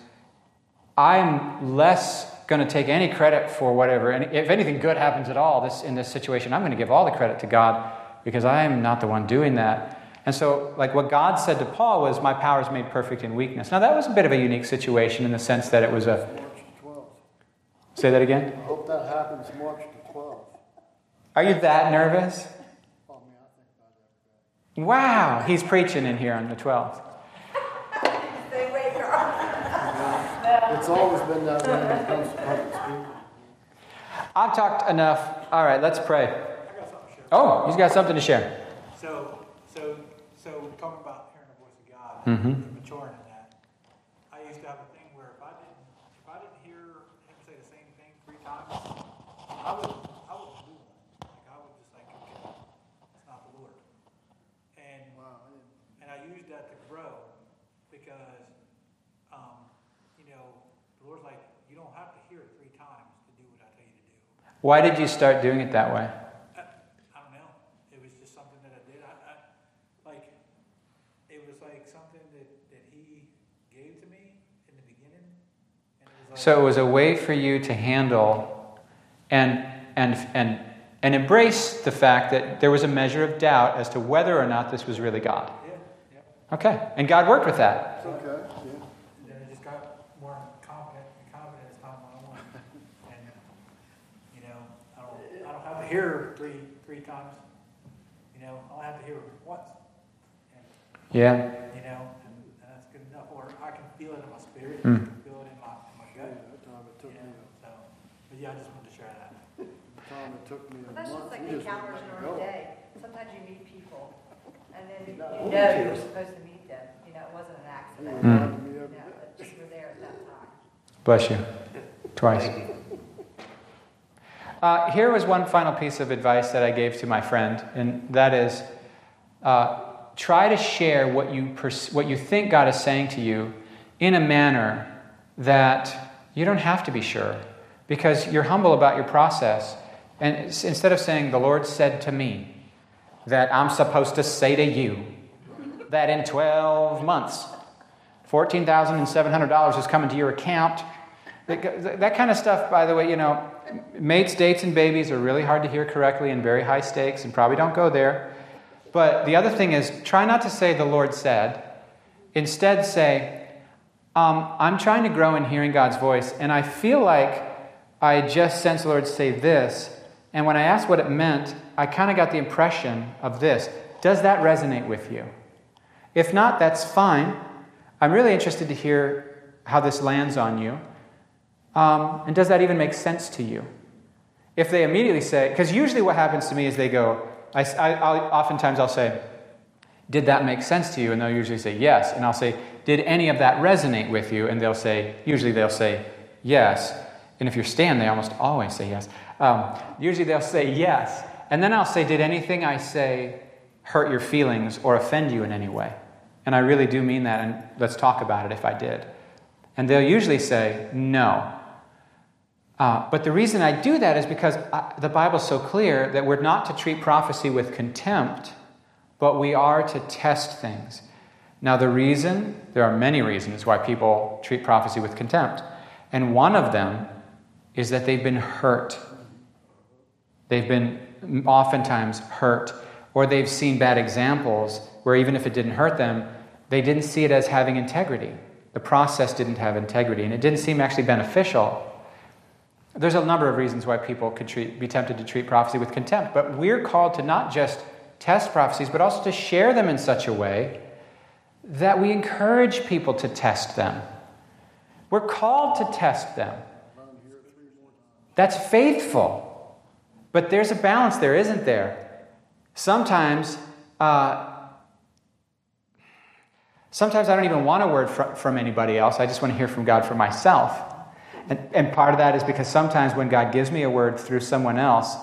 I'm less going to take any credit for whatever. And if anything good happens at all this, in this situation, I'm going to give all the credit to God because I am not the one doing that. And so, like what God said to Paul was, My power is made perfect in weakness. Now, that was a bit of a unique situation in the sense that it was a. Say that again? I hope that happens March the twelfth. Are you that nervous? Oh, man, I think about it every day. Wow, he's preaching in here on the 12th. Stay away, girl. It's always been that way when it comes to public speaking. I've talked enough. All right, let's pray. I got something to share. Oh, he's got something to share. So, so, so talking about hearing the voice of God, Mhm. and maturing in that. I used to have a thing where if I didn't, if I didn't hear him say the same thing three times, I would, I would do one. Like I would just like, okay, that's not the Lord. And Wow, I didn't- and I used that to grow because, um, you know, the Lord's like, you don't have to hear it three times to do what I tell you to do. Why did you start doing it that way? I, I don't know. It was just something that I did. I, I like it was like something that, that he gave to me in the beginning. It like So it was a way for you to handle and and and and embrace the fact that there was a measure of doubt as to whether or not this was really God. yeah, yeah. Okay. And God worked with that. Okay, yeah. And then I just got more confident and confident as time went on. and you know, I don't I don't have to hear three three times. You know, I'll have to hear it once. And Yeah. you know, and, and that's good enough. Or I can feel it in my spirit. Mm. I can feel it in my, in my gut. That time it took You me, know, so, but yeah, I just wanted to share that. [LAUGHS] the time it took me a But that's just month. like you just encounters let in our day. Sometimes you meet people, and then you No, know you were supposed to meet them. You know, it wasn't an accident. reminded You know, but just were there at that time. Bless you. Twice. Uh, here was one final piece of advice that I gave to my friend, and that is uh, try to share what you, pers- what you think God is saying to you in a manner that you don't have to be sure because you're humble about your process. And instead of saying, The Lord said to me that I'm supposed to say to you that in 12 months, $14,700 is coming to your account. That, that kind of stuff, by the way, you know, mates, dates, and babies are really hard to hear correctly and very high stakes and probably don't go there. But the other thing is, try not to say the Lord said. Instead, say, um, I'm trying to grow in hearing God's voice, and I feel like I just sensed the Lord say this. And when I asked what it meant, I kind of got the impression of this. Does that resonate with you? If not, that's fine. I'm really interested to hear how this lands on you. Um, and does that even make sense to you? If they immediately say, because usually what happens to me is they go, I, I, oftentimes I'll say, Did that make sense to you? And they'll usually say, Yes. And I'll say, Did any of that resonate with you? And they'll say, Usually they'll say, Yes. And if you're Stan, they almost always say yes. Um, usually they'll say yes. And then I'll say, Did anything I say hurt your feelings or offend you in any way? And I really do mean that, and let's talk about it if I did. And they'll usually say, No. Uh, but the reason I do that is because I, the Bible's so clear that we're not to treat prophecy with contempt, but we are to test things. Now, the reason, there are many reasons why people treat prophecy with contempt. And one of them is that they've been hurt. They've been oftentimes hurt, or they've seen bad examples where even if it didn't hurt them, they didn't see it as having integrity. The process didn't have integrity, and it didn't seem actually beneficial. There's a number of reasons why people could treat, be tempted to treat prophecy with contempt, but we're called to not just test prophecies, but also to share them in such a way that we encourage people to test them. We're called to test them. That's faithful. But there's a balance there, isn't there? Sometimes, uh, sometimes I don't even want a word fr- from anybody else. I just want to hear from God for myself. And, and part of that is because sometimes when God gives me a word through someone else,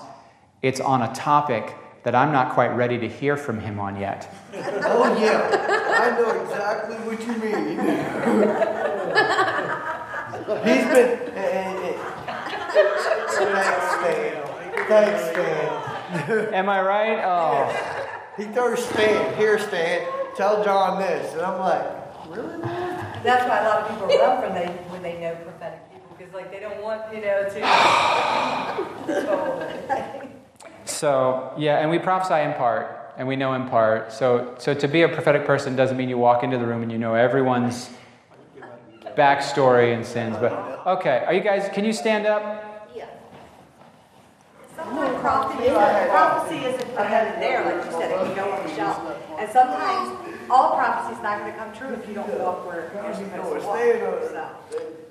it's on a topic that I'm not quite ready to hear from him on yet. [LAUGHS] Oh, yeah. I know exactly what you mean. [LAUGHS] He's been. Hey, hey, hey. Thanks, Stan. Thanks, Stan. [LAUGHS] Am I right? Oh. He throws Stan. Here, Stan. Tell John this. And I'm like, really, That's why a lot of people run from they when they know prophetic people because like they don't want you know to. So, yeah, and we prophesy in part, and we know in part. So, so to be a prophetic person doesn't mean you walk into the room and you know everyone's backstory and sins. But, okay, are you guys, can you stand up? Yeah. Sometimes prophecy isn't, prophecy isn't ahead and there, like you said, if you go on the shelf. And sometimes all prophecy is not going to come true if you don't walk where you're supposed to walk. Stay in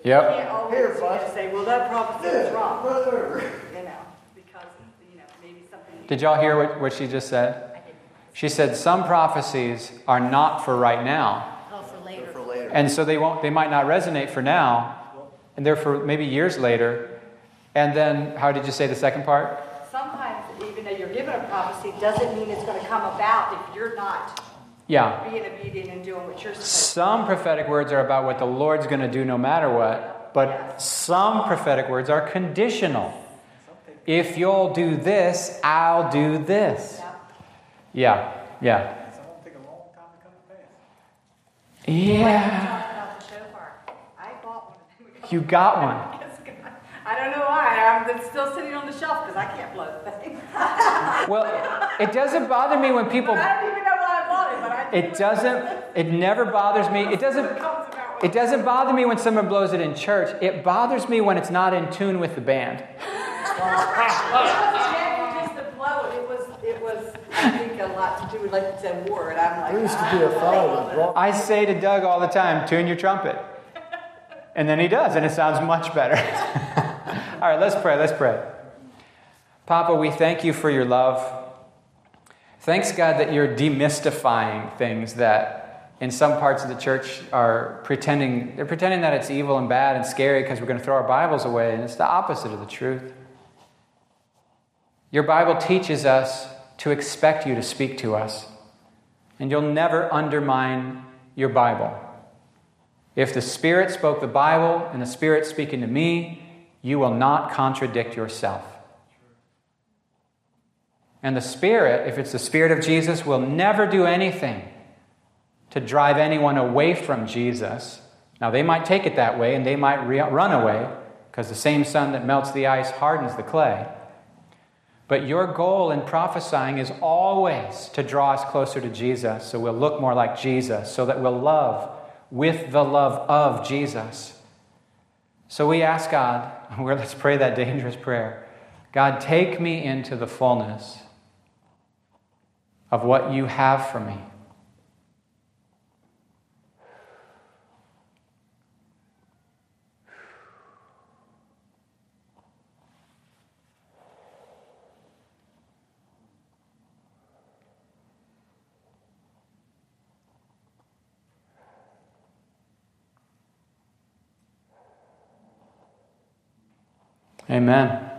you can't always Here, you bud. know, say, well, that prophecy was wrong, Brother. you know, because, you know, maybe something. Did y'all hear what, what she just said? She said some prophecies are not for right now. Oh, for later. For later. And so they won't they might not resonate for now, and they're for maybe years later. And then how did you say the second part? Sometimes, even though you're given a prophecy, doesn't mean it's going to come about if you're not Yeah. being obedient and doing what you're supposed to. Some prophetic words are about what the Lord's going to do no matter what, but some prophetic words are conditional. if you'll do this, I'll do this. Yeah, yeah. Some of them take a long time to come to pass. Yeah. Talking about the shofar. I bought one. [LAUGHS] You got one. I don't know why. I'm still sitting on the shelf because I can't blow the thing. [LAUGHS] Well, it doesn't bother me when people. I don't even know why I bought it, but I. It doesn't. It never bothers me. It doesn't. It doesn't bother me when someone blows it in church. It bothers me when it's not in tune with the band. It wasn't just the blow. It was. It was. I think a lot to do with like you said war, and I'm like. There used to be a fellow that brought I say to Doug all the time, tune your trumpet. And then he does, and it sounds much better. [LAUGHS] all right, let's pray. Let's pray. Papa, we thank you for your love. Thanks, God, that you're demystifying things that in some parts of the church are pretending, they're pretending that it's evil and bad and scary because we're going to throw our Bibles away, and it's the opposite of the truth. Your Bible teaches us to expect you to speak to us, and you'll never undermine your Bible. If the Spirit spoke the Bible and the Spirit speaking to me, you will not contradict yourself. And the Spirit, if it's the Spirit of Jesus, will never do anything to drive anyone away from Jesus. Now, they might take it that way and they might re- run away because the same sun that melts the ice hardens the clay. But your goal in prophesying is always to draw us closer to Jesus so we'll look more like Jesus, so that we'll love with the love of Jesus. So we ask God, [LAUGHS] let's pray that dangerous prayer God, take me into the fullness of what you have for me. Amen.